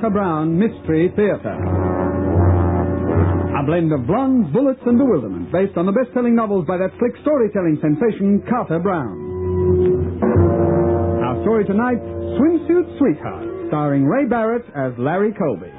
Carter Brown Mystery Theater. A blend of blondes, bullets, and bewilderment based on the best-selling novels by that slick storytelling sensation, Carter Brown. Our story tonight, Swimsuit Sweetheart, starring Ray Barrett as Larry Colby.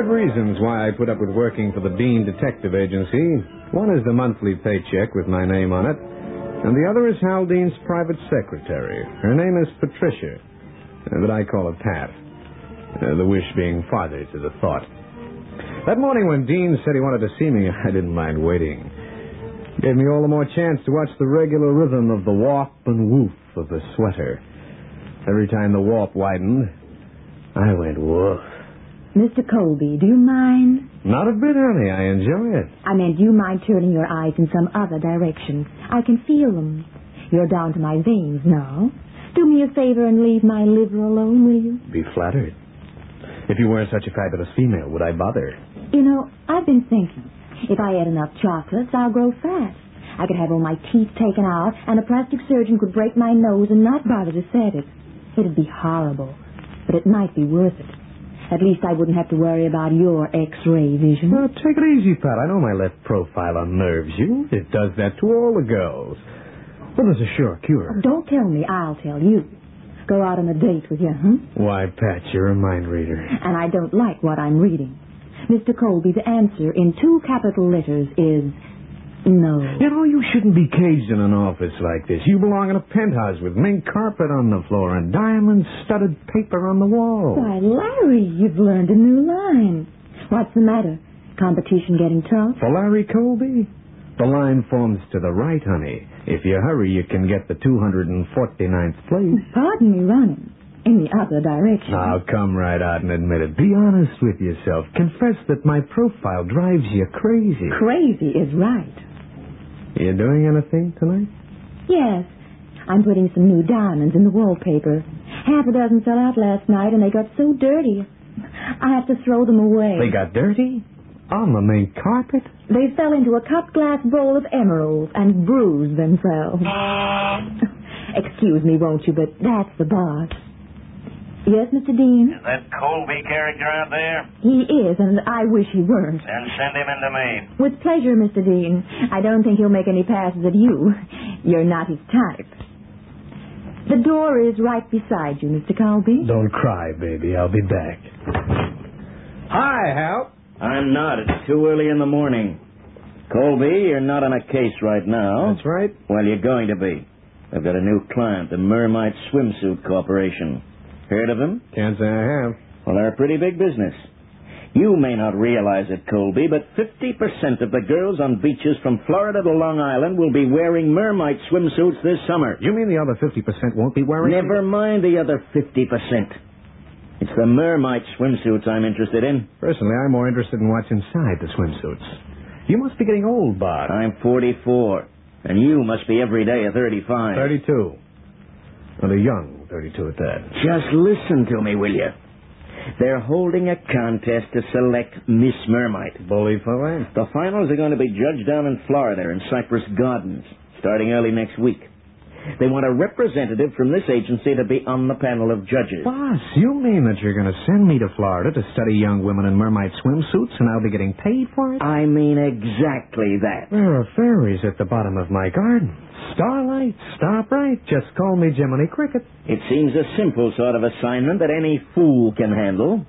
Good reasons why I put up with working for the Dean Detective Agency. One is the monthly paycheck with my name on it, and the other is Hal Dean's private secretary. Her name is Patricia, uh, but I call her Pat. Uh, the wish being father to the thought. That morning when Dean said he wanted to see me, I didn't mind waiting. Gave me all the more chance to watch the regular rhythm of the warp and woof of the sweater. Every time the warp widened, I went woof. Mr. Colby, do you mind? Not a bit, honey. I enjoy it. I meant, do you mind turning your eyes in some other direction? I can feel them. You're down to my veins now. Do me a favor and leave my liver alone, will you? Be flattered. If you weren't such a fabulous female, would I bother? You know, I've been thinking. If I ate enough chocolates, I'll grow fat. I could have all my teeth taken out, and a plastic surgeon could break my nose and not bother to set it. It'd be horrible, but it might be worth it. At least I wouldn't have to worry about your X-ray vision. Well, take it easy, Pat. I know my left profile unnerves you. It does that to all the girls. Well, there's a sure cure. Oh, don't tell me, I'll tell you. Go out on a date with you, huh? Why, Pat, you're a mind reader. And I don't like what I'm reading. Mr. Colby, the answer in two capital letters is no. You know, you shouldn't be caged in an office like this. You belong in a penthouse with mink carpet on the floor and diamond-studded paper on the wall. Why, Larry, you've learned a new line. What's the matter? Competition getting tough? For Larry Colby? The line forms to the right, honey. If you hurry, you can get the 249th place. Pardon me running. In the other direction. Now, come right out and admit it. Be honest with yourself. Confess that my profile drives you crazy. Crazy is right. Are you doing anything tonight? Yes. I'm putting some new diamonds in the wallpaper. Half a dozen fell out last night, and they got so dirty. I have to throw them away. They got dirty? On the main carpet? They fell into a cut glass bowl of emeralds and bruised themselves. Excuse me, won't you, but that's the boss. Yes, Mr. Dean? Is that Colby character out there? He is, and I wish he weren't. Then send him into me. With pleasure, Mr. Dean. I don't think he'll make any passes at you. You're not his type. The door is right beside you, Mr. Colby. Don't cry, baby. I'll be back. Hi, Hal. I'm not. It's too early in the morning. Colby, you're not on a case right now. That's right. Well, you're going to be. I've got a new client, the Mermite Swimsuit Corporation. Heard of them? Can't say I have. Well, they're a pretty big business. You may not realize it, Colby, but 50% of the girls on beaches from Florida to Long Island will be wearing Mermite swimsuits this summer. You mean the other 50% won't be wearing Never mind the other 50%. It's the Mermite swimsuits I'm interested in. Personally, I'm more interested in what's inside the swimsuits. You must be getting old, Bart. I'm 44, and you must be every day a 35. 32. And a young 32 at that. Just listen to me, will you? They're holding a contest to select Miss Mermite. Bully for them. The finals are going to be judged down in Florida in Cypress Gardens, starting early next week. They want a representative from this agency to be on the panel of judges. Boss, you mean that you're going to send me to Florida to study young women in Mermite swimsuits and I'll be getting paid for it? I mean exactly that. There are fairies at the bottom of my garden. Starlight, Starbright, just call me Jiminy Cricket. It seems a simple sort of assignment that any fool can handle.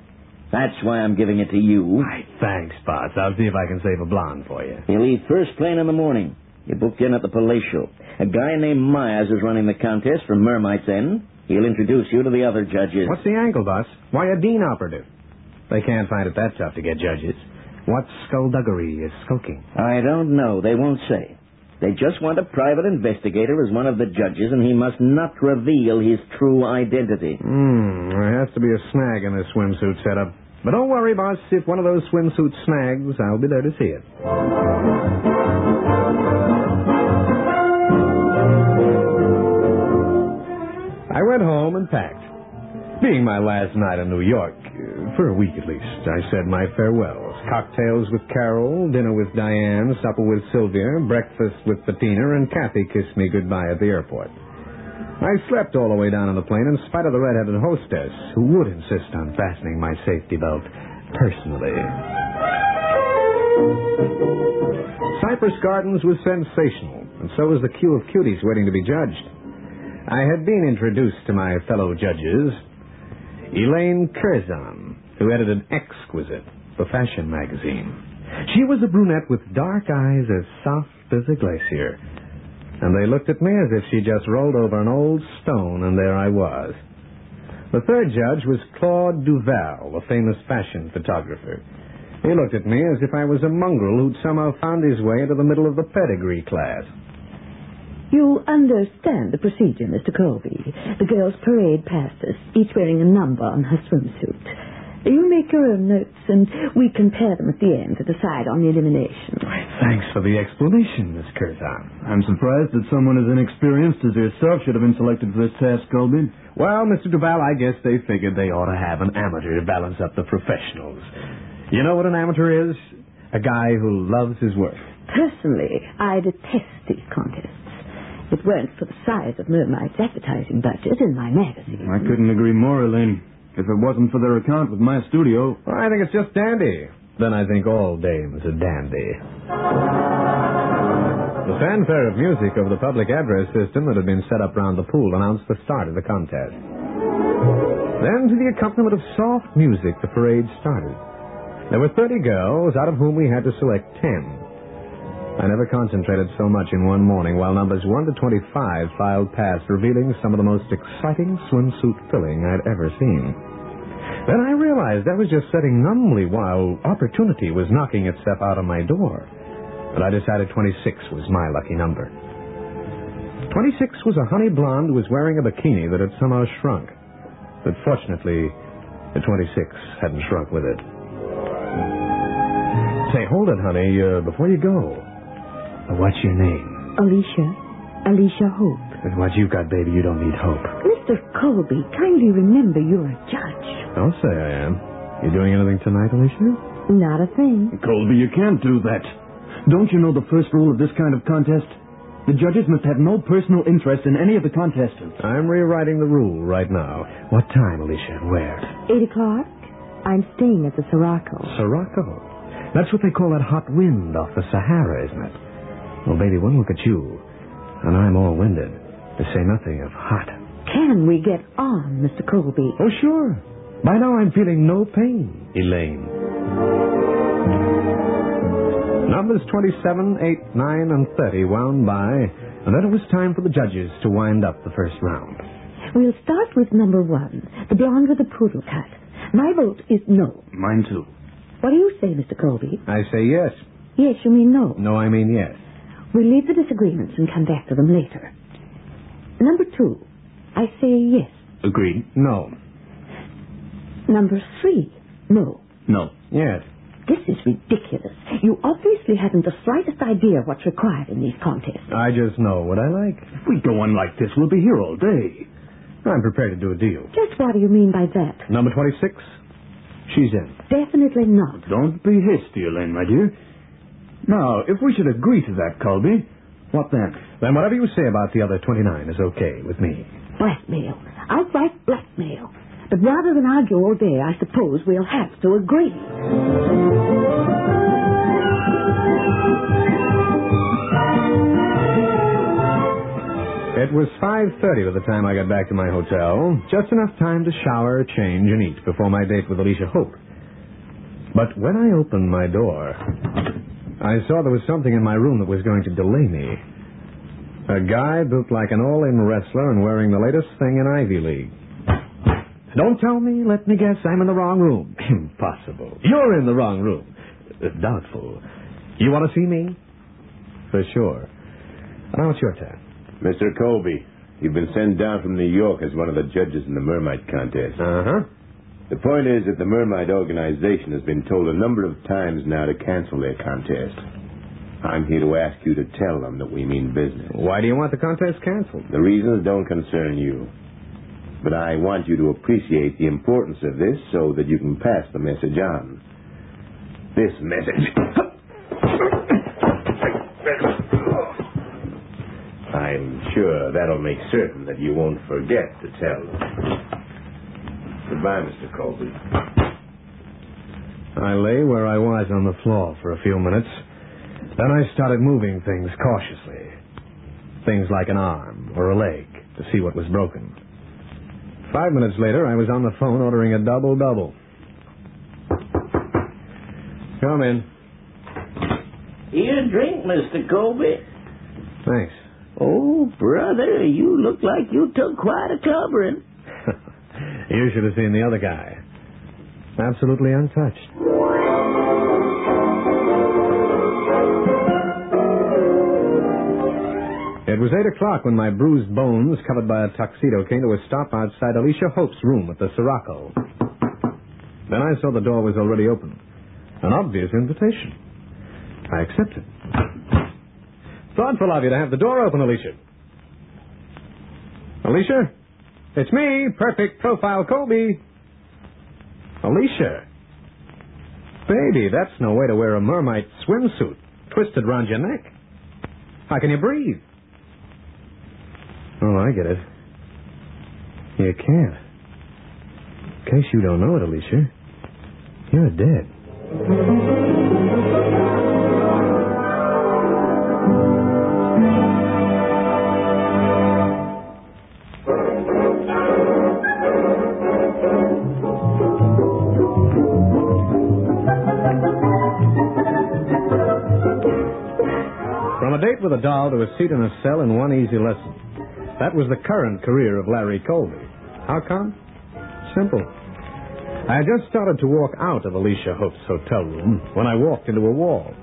That's why I'm giving it to you. Why, thanks, boss. I'll see if I can save a blonde for you. You leave first plane in the morning. You're booked in at the Palatial. A guy named Myers is running the contest from Mermite's End. He'll introduce you to the other judges. What's the angle, boss? Why a dean operative? They can't find it that tough to get judges. What skullduggery is skulking? I don't know. They won't say. They just want a private investigator as one of the judges, and he must not reveal his true identity. Hmm, there has to be a snag in this swimsuit setup. But don't worry, boss. If one of those swimsuit snags, I'll be there to see it. I went home and packed. Be being my last night in New York, uh, for a week at least, I said my farewells. Cocktails with Carol, dinner with Diane, supper with Sylvia, breakfast with Bettina, and Kathy kissed me goodbye at the airport. I slept all the way down on the plane in spite of the red-headed hostess, who would insist on fastening my safety belt personally. Cypress Gardens was sensational, and so was the queue of cuties waiting to be judged. I had been introduced to my fellow judges, Elaine Curzon, who edited Exquisite, the fashion magazine. She was a brunette with dark eyes as soft as a glacier, and they looked at me as if she just rolled over an old stone, and there I was. The third judge was Claude Duval, a famous fashion photographer. He looked at me as if I was a mongrel who'd somehow found his way into the middle of the pedigree class. You understand the procedure, Mr. Colby. The girls parade past us, each wearing a number on her swimsuit. You make your own notes, and we compare them at the end to decide on the elimination. Thanks for the explanation, Miss Curzon. I'm surprised that someone as inexperienced as yourself should have been selected for this task, Colby. Well, Mr. Duval, I guess they figured they ought to have an amateur to balance up the professionals. You know what an amateur is? A guy who loves his work. Personally, I detest these contests. If it weren't for the size of Mermite's advertising budget in my magazine. I couldn't agree more, Elaine. If it wasn't for their account with my studio. Well, I think it's just dandy. Then I think all dames are dandy. The fanfare of music of the public address system that had been set up round the pool announced the start of the contest. Then, to the accompaniment of soft music, the parade started. There were 30 girls, out of whom we had to select 10. I never concentrated so much in one morning while numbers 1 to 25 filed past, revealing some of the most exciting swimsuit filling I'd ever seen. Then I realized I was just sitting numbly while opportunity was knocking itself out of my door. And I decided 26 was my lucky number. 26 was a honey blonde who was wearing a bikini that had somehow shrunk. But fortunately, the 26 hadn't shrunk with it. Say, hold it, honey, uh, before you go. What's your name? Alicia. Alicia Hope. With what you've got, baby, you don't need hope. Mr. Colby, kindly remember you're a judge. I'll say I am. You doing anything tonight, Alicia? Not a thing. Colby, you can't do that. Don't you know the first rule of this kind of contest? The judges must have no personal interest in any of the contestants. I'm rewriting the rule right now. What time, Alicia, where? Eight o'clock? I'm staying at the Sirocco. Sirocco. That's what they call that hot wind off the Sahara, isn't it? Well, baby, one look at you, and I'm all winded, to say nothing of hot. Can we get on, Mr. Colby? Oh, sure. By now I'm feeling no pain, Elaine. Numbers 27, 8, 9, and 30 wound by, and then it was time for the judges to wind up the first round. We'll start with number one, the blonde with the poodle cut. My vote is no. Mine too. What do you say, Mr. Colby? I say yes. Yes, you mean no. No, I mean yes. We'll leave the disagreements and come back to them later. Number two, I say yes. Agreed. No. Number three, no. No. Yes. This is ridiculous. You obviously haven't the slightest idea what's required in these contests. I just know what I like. If we go on like this, we'll be here all day. I'm prepared to do a deal. Just what do you mean by that? Number 26, she's in. Definitely not. Don't be hasty, Elaine, my dear. Now, if we should agree to that, Colby, what then? Then whatever you say about the other 29 is okay with me. Blackmail. Outright blackmail. But rather than argue all day, I suppose we'll have to agree. It was 5.30 by the time I got back to my hotel. Just enough time to shower, change, and eat before my date with Alicia Hope. But when I opened my door, I saw there was something in my room that was going to delay me. A guy built like an all-in wrestler and wearing the latest thing in Ivy League. Don't tell me, let me guess, I'm in the wrong room. Impossible. You're in the wrong room. Uh, Doubtful. You want to see me? For sure. Now it's your turn. Mr. Colby, you've been sent down from New York as one of the judges in the Mermite contest. Uh-huh. The point is that the Mermite organization has been told a number of times now to cancel their contest. I'm here to ask you to tell them that we mean business. Why do you want the contest canceled? The reasons don't concern you. but I want you to appreciate the importance of this so that you can pass the message on. This message. I'm sure that'll make certain that you won't forget to tell. Goodbye, Mr. Colby. I lay where I was on the floor for a few minutes. Then I started moving things cautiously. Things like an arm or a leg to see what was broken. Five minutes later, I was on the phone ordering a double double. Come in. Here, drink, Mr. Colby. Thanks. Oh, brother, you look like you took quite a clubbering. You should have seen the other guy. Absolutely untouched. It was eight o'clock when my bruised bones, covered by a tuxedo, came to a stop outside Alicia Hope's room at the Sirocco. Then I saw the door was already open. An obvious invitation. I accepted. Thoughtful of you to have the door open, Alicia. Alicia? It's me, perfect profile Colby. Alicia. Baby, that's no way to wear a Mermite swimsuit twisted round your neck. How can you breathe? Oh, I get it. You can't. In case you don't know it, Alicia, you're dead. Doll to a seat in a cell in one easy lesson. That was the current career of Larry Colby. How come? Simple. I had just started to walk out of Alicia Hope's hotel room when I walked into a wall.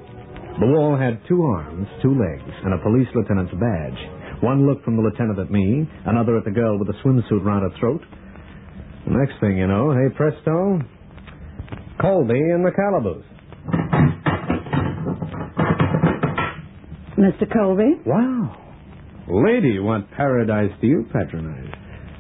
The wall had two arms, two legs, and a police lieutenant's badge. One look from the lieutenant at me, another at the girl with the swimsuit round her throat. The next thing you know, hey presto, Colby in the calaboose. Mr. Colby? Wow. Lady, what paradise do you patronize?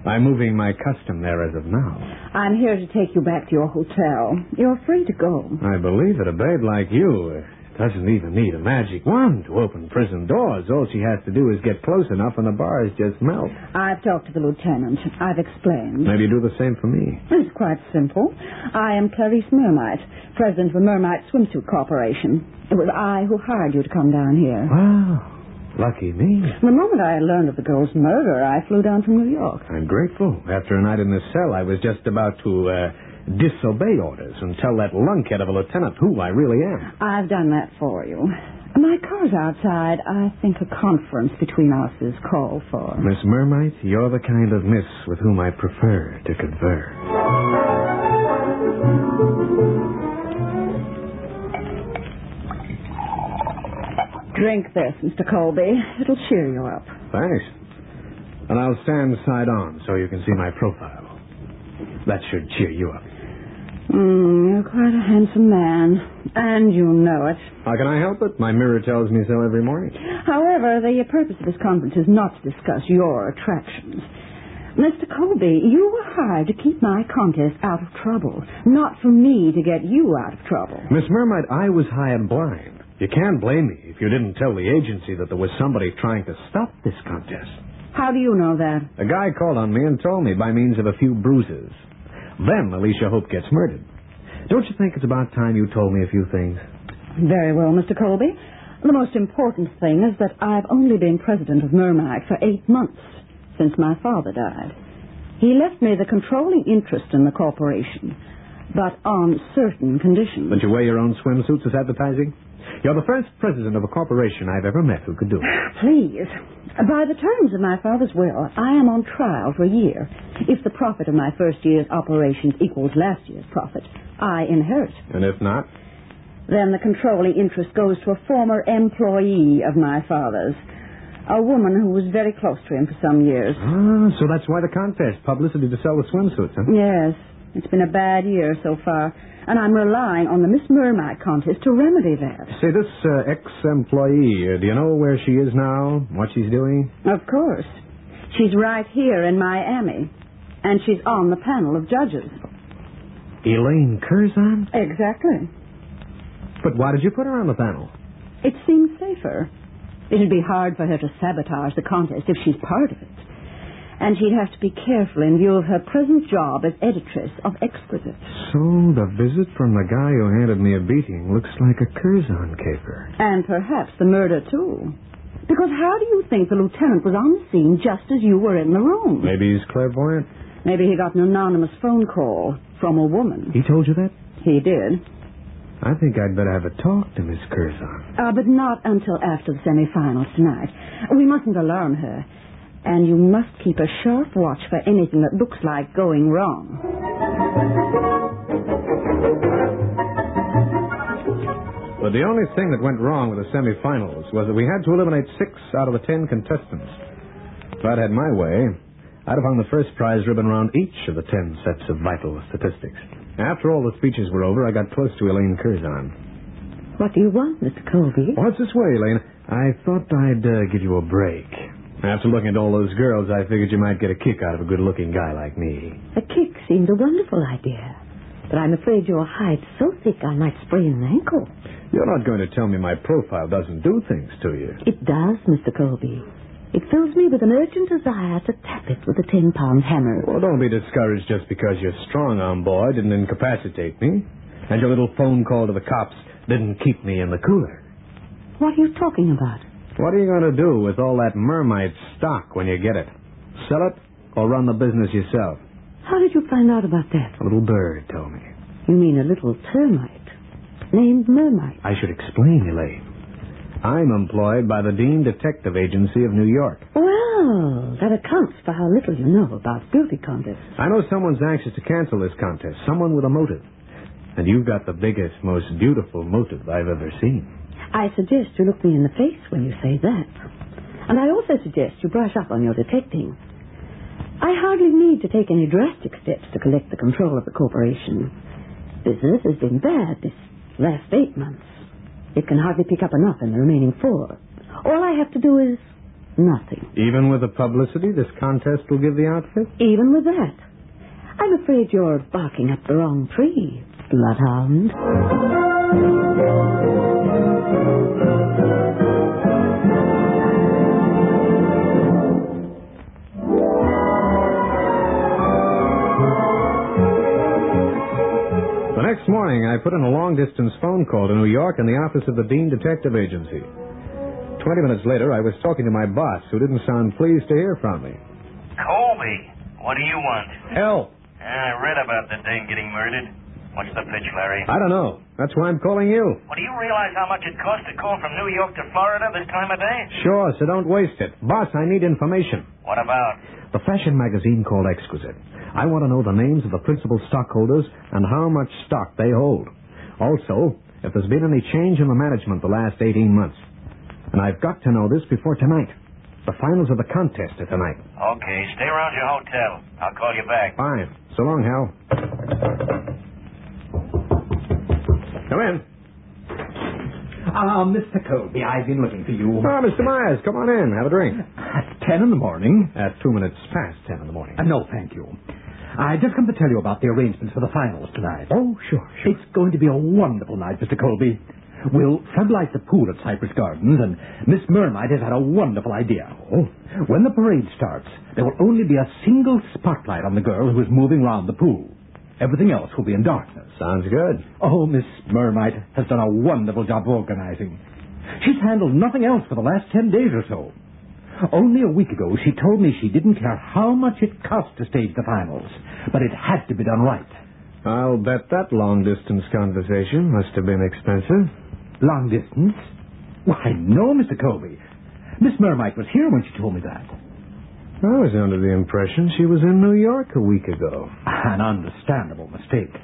I'm moving my custom there as of now. I'm here to take you back to your hotel. You're free to go. I believe that A babe like you doesn't even need a magic wand to open prison doors. All she has to do is get close enough and the bars just melt. I've talked to the lieutenant. I've explained. Maybe you do the same for me. It's quite simple. I am Clarice Mermite, president of the Mermite Swimsuit Corporation. It was I who hired you to come down here. Wow. Lucky me. The moment I learned of the girl's murder, I flew down from New York. I'm grateful. After a night in the cell, I was just about to uh, disobey orders and tell that lunkhead of a lieutenant who I really am. I've done that for you. My car's outside. I think a conference between us is called for. Miss Mermite, you're the kind of miss with whom I prefer to confer. Drink this, Mr. Colby. It'll cheer you up. Thanks. And I'll stand side on so you can see my profile. That should cheer you up. Mm, you're quite a handsome man, and you know it. How can I help it? My mirror tells me so every morning. However, the purpose of this conference is not to discuss your attractions. Mr. Colby, you were hired to keep my contest out of trouble, not for me to get you out of trouble. Miss Mermite, I was hired blind. You can't blame me if you didn't tell the agency that there was somebody trying to stop this contest. How do you know that? A guy called on me and told me by means of a few bruises. Then Alicia Hope gets murdered. Don't you think it's about time you told me a few things? Very well, Mr. Colby. The most important thing is that I've only been president of Mermite for eight months since my father died. He left me the controlling interest in the corporation, but on certain conditions. That you wear your own swimsuits as advertising? You're the first president of a corporation I've ever met who could do it. Please. By the terms of my father's will, I am on trial for a year. If the profit of my first year's operations equals last year's profit, I inherit. And if not? Then the controlling interest goes to a former employee of my father's, a woman who was very close to him for some years. Ah, so that's why the contest. Publicity to sell the swimsuits, huh? Yes, it's been a bad year so far, and I'm relying on the Miss Mermite contest to remedy that. Say, this uh, ex-employee, uh, do you know where she is now? What she's doing? Of course. She's right here in Miami. And she's on the panel of judges. Elaine Curzon? Exactly. But why did you put her on the panel? It seems safer. It'd be hard for her to sabotage the contest if she's part of it. And she'd have to be careful in view of her present job as editress of Exquisite. So the visit from the guy who handed me a beating looks like a Curzon caper. And perhaps the murder, too. Because how do you think the lieutenant was on the scene just as you were in the room? Maybe he's clairvoyant. Maybe he got an anonymous phone call from a woman. He told you that? He did. I think I'd better have a talk to Miss Curzon. Uh, but not until after the semifinals tonight. We mustn't alarm her. And you must keep a sharp watch for anything that looks like going wrong. But the only thing that went wrong with the semifinals was that we had to eliminate six out of the ten contestants. If I'd had my way, I'd have hung the first prize ribbon around each of the ten sets of vital statistics. After all the speeches were over, I got close to Elaine Curzon. What do you want, Mr. Colby? What's this way, Elaine? I thought I'd uh, give you a break. After looking at all those girls, I figured you might get a kick out of a good-looking guy like me. A kick seemed a wonderful idea. But I'm afraid your hide's so thick I might sprain an ankle. You're not going to tell me my profile doesn't do things to you. It does, Mr. Colby. It fills me with an urgent desire to tap it with a ten-pound hammer. Well, don't be discouraged just because your strong arm boy didn't incapacitate me, and your little phone call to the cops didn't keep me in the cooler. What are you talking about? What are you going to do with all that Mermite stock when you get it? Sell it or run the business yourself? How did you find out about that? A little bird told me. You mean a little termite named Mermite? I should explain, Elaine. I'm employed by the Dean Detective Agency of New York. Well, that accounts for how little you know about beauty contests. I know someone's anxious to cancel this contest, someone with a motive. And you've got the biggest, most beautiful motive I've ever seen. I suggest you look me in the face when you say that. And I also suggest you brush up on your detecting. I hardly need to take any drastic steps to collect the control of the corporation. Business has been bad this last eight months. It can hardly pick up enough in the remaining four. All I have to do is nothing. Even with the publicity this contest will give the outfit? Even with that. I'm afraid you're barking up the wrong tree, bloodhound. The next morning, I put in a long distance phone call to New York in the office of the Dean Detective Agency. Twenty minutes later, I was talking to my boss, who didn't sound pleased to hear from me. Colby, what do you want? Help! Uh, I read about the dame getting murdered. What's the pitch, Larry? I don't know. That's why I'm calling you. Well, do you realize how much it costs to call from New York to Florida this time of day? Sure, so don't waste it. Boss, I need information. What about? The fashion magazine called Exquisite. I want to know the names of the principal stockholders and how much stock they hold. Also, if there's been any change in the management the last 18 months. And I've got to know this before tonight. The finals of the contest are tonight. Okay, stay around your hotel. I'll call you back. Fine. So long, Hal. Come in. Ah, Mr. Colby, I've been looking for you. Oh, Mr. Myers, come on in. Have a drink. At ten in the morning? At two minutes past ten in the morning. Uh, no, thank you. I just come to tell you about the arrangements for the finals tonight. Oh, sure, sure. It's going to be a wonderful night, Mr. Colby. We'll floodlight the pool at Cypress Gardens, and Miss Mermite has had a wonderful idea. Oh. When the parade starts, there will only be a single spotlight on the girl who is moving round the pool. Everything else will be in darkness. Sounds good. Oh, Miss Mermite has done a wonderful job organizing. She's handled nothing else for the last ten days or so. Only a week ago, she told me she didn't care how much it cost to stage the finals, but it had to be done right. I'll bet that long distance conversation must have been expensive. Long distance? Why, no, Mr. Colby. Miss Mermite was here when she told me that. I was under the impression she was in New York a week ago. An understandable mistake.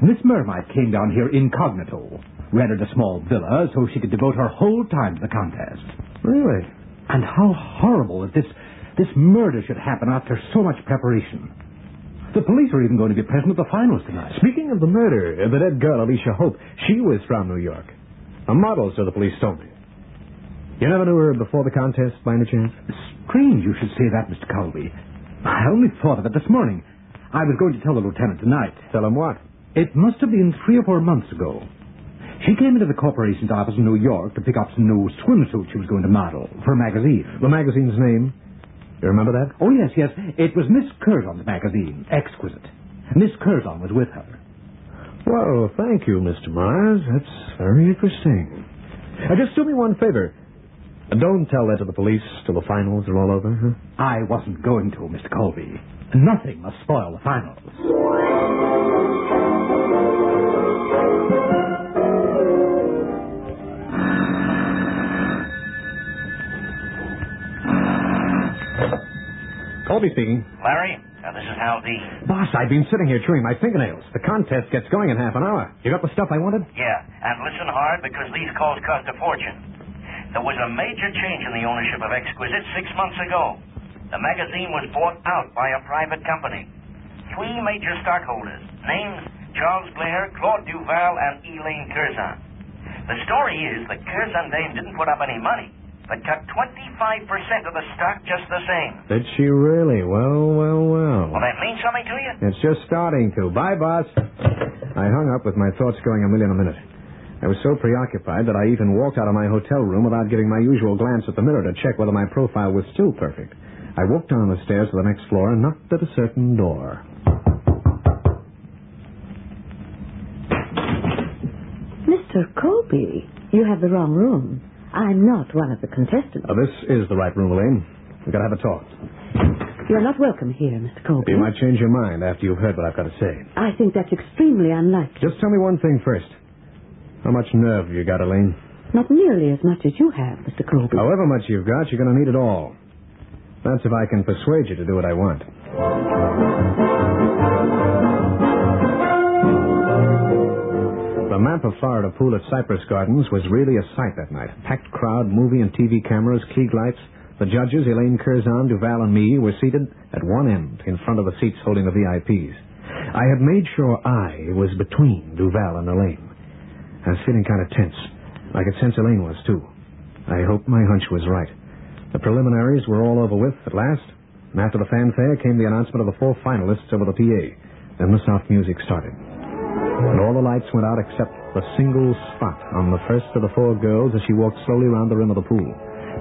Miss Mermite came down here incognito, rented a small villa so she could devote her whole time to the contest. Really? And how horrible that this, this murder should happen after so much preparation. The police are even going to be present at the finals tonight. Speaking of the murder, uh, the dead girl, Alicia Hope, she was from New York. A model, so the police told me. You never knew her before the contest, by any chance? Strange you should say that, Mr. Colby. I only thought of it this morning. I was going to tell the lieutenant tonight. Tell him what? It must have been three or four months ago. She came into the corporation's office in New York to pick up some new swimsuits she was going to model for a magazine. The magazine's name? You remember that? Oh, yes, yes. It was Miss Curzon's magazine, Exquisite. Miss Curzon was with her. Well, thank you, Mr. Myers. That's very interesting. Uh, just do me one favor. Uh, Don't tell that to the police till the finals are all over. Huh? I wasn't going to, Mr. Colby. Nothing must spoil the finals. Colby speaking. Larry, uh, this is Hal Dean. Boss, I've been sitting here chewing my fingernails. The contest gets going in half an hour. You got the stuff I wanted? Yeah, and listen hard because these calls cost a fortune. There was a major change in the ownership of Exquisite six months ago. The magazine was bought out by a private company. Three major stockholders. Names Charles Blair, Claude Duval, and Elaine Curzon. The story is that Curzon Dame didn't put up any money, but cut 25% of the stock just the same. Did she really? Well, well, well. Well, that means something to you? It's just starting to. Bye, boss. I hung up with my thoughts going a million a minute. I was so preoccupied that I even walked out of my hotel room without giving my usual glance at the mirror to check whether my profile was still perfect. I walked down the stairs to the next floor and knocked at a certain door. Mr. Colby, you have the wrong room. I'm not one of the contestants. Uh, this is the right room, Elaine. We've got to have a talk. You're not welcome here, Mr. Colby. You might change your mind after you've heard what I've got to say. I think that's extremely unlikely. Just tell me one thing first. How much nerve have you got, Elaine? Not nearly as much as you have, Mr. Colby. However much you've got, you're going to need it all. That's if I can persuade you to do what I want. The map of Florida Pool at Cypress Gardens was really a sight that night. A Packed crowd, movie and TV cameras, Klieg lights. The judges, Elaine Curzon, Duval, and me, were seated at one end, in front of the seats holding the VIPs. I had made sure I was between Duval and Elaine. I was feeling kind of tense. I could sense Elaine was, too. I hoped my hunch was right. The preliminaries were all over with at last, and after the fanfare came the announcement of the four finalists over the PA. Then the soft music started. And all the lights went out except the single spot on the first of the four girls as she walked slowly round the rim of the pool.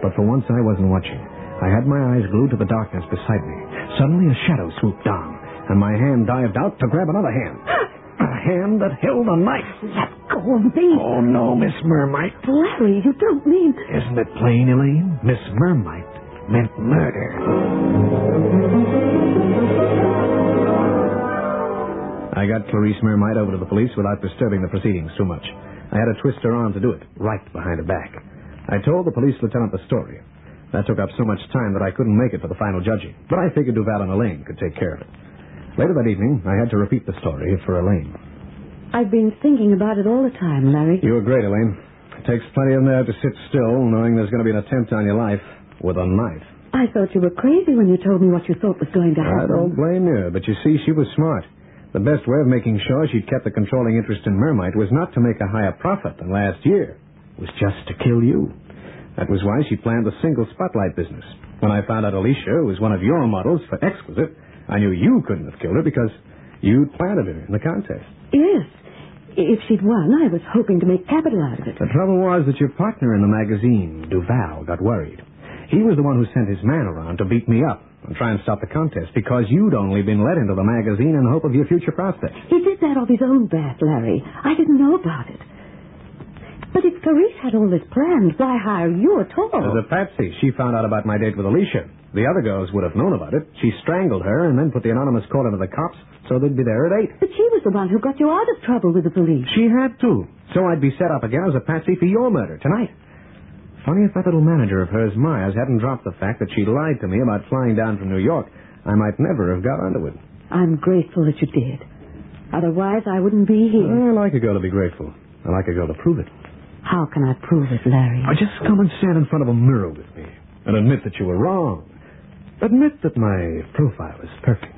But for once I wasn't watching. I had my eyes glued to the darkness beside me. Suddenly a shadow swooped down, and my hand dived out to grab another hand. a hand that held a knife. Let go of me. Oh, no, Miss Mermite. Larry, you don't mean... Isn't it plain, Elaine? Miss Mermite meant murder. I got Clarice Mermite over to the police without disturbing the proceedings too much. I had to twist her arm to do it, right behind her back. I told the police lieutenant the story. That took up so much time that I couldn't make it for the final judging, but I figured Duval and Elaine could take care of it. Later that evening, I had to repeat the story for Elaine. I've been thinking about it all the time, Larry. You were great, Elaine. It takes plenty of nerve to sit still, knowing there's going to be an attempt on your life with a knife. I thought you were crazy when you told me what you thought was going to happen. I don't blame you, but you see, she was smart. The best way of making sure she'd kept the controlling interest in Mermite was not to make a higher profit than last year. It was just to kill you. That was why she planned the single spotlight business. When I found out Alicia was one of your models for Exquisite, I knew you couldn't have killed her because you'd planted her in the contest. Yes. If she'd won, I was hoping to make capital out of it. The trouble was that your partner in the magazine, Duval, got worried. He was the one who sent his man around to beat me up and try and stop the contest because you'd only been let into the magazine in hope of your future prospects. He did that off his own bat, Larry. I didn't know about it. But if Clarice had all this planned, why hire you at all? As a patsy, she found out about my date with Alicia. The other girls would have known about it. She strangled her and then put the anonymous call into the cops so they'd be there at 8. But she was the one who got you out of trouble with the police. She had to. So I'd be set up again as a patsy for your murder tonight. Funny if that little manager of hers, Myers, hadn't dropped the fact that she lied to me about flying down from New York. I might never have got onto it. I'm grateful that you did. Otherwise, I wouldn't be here. I like a girl to be grateful. I like a girl to prove it. How can I prove it, Larry? Or just come and stand in front of a mirror with me and admit that you were wrong. Admit that my profile is perfect.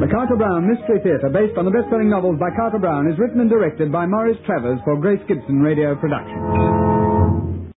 The Carter Brown Mystery Theater, based on the best-selling novels by Carter Brown, is written and directed by Morris Travers for Grace Gibson Radio Productions.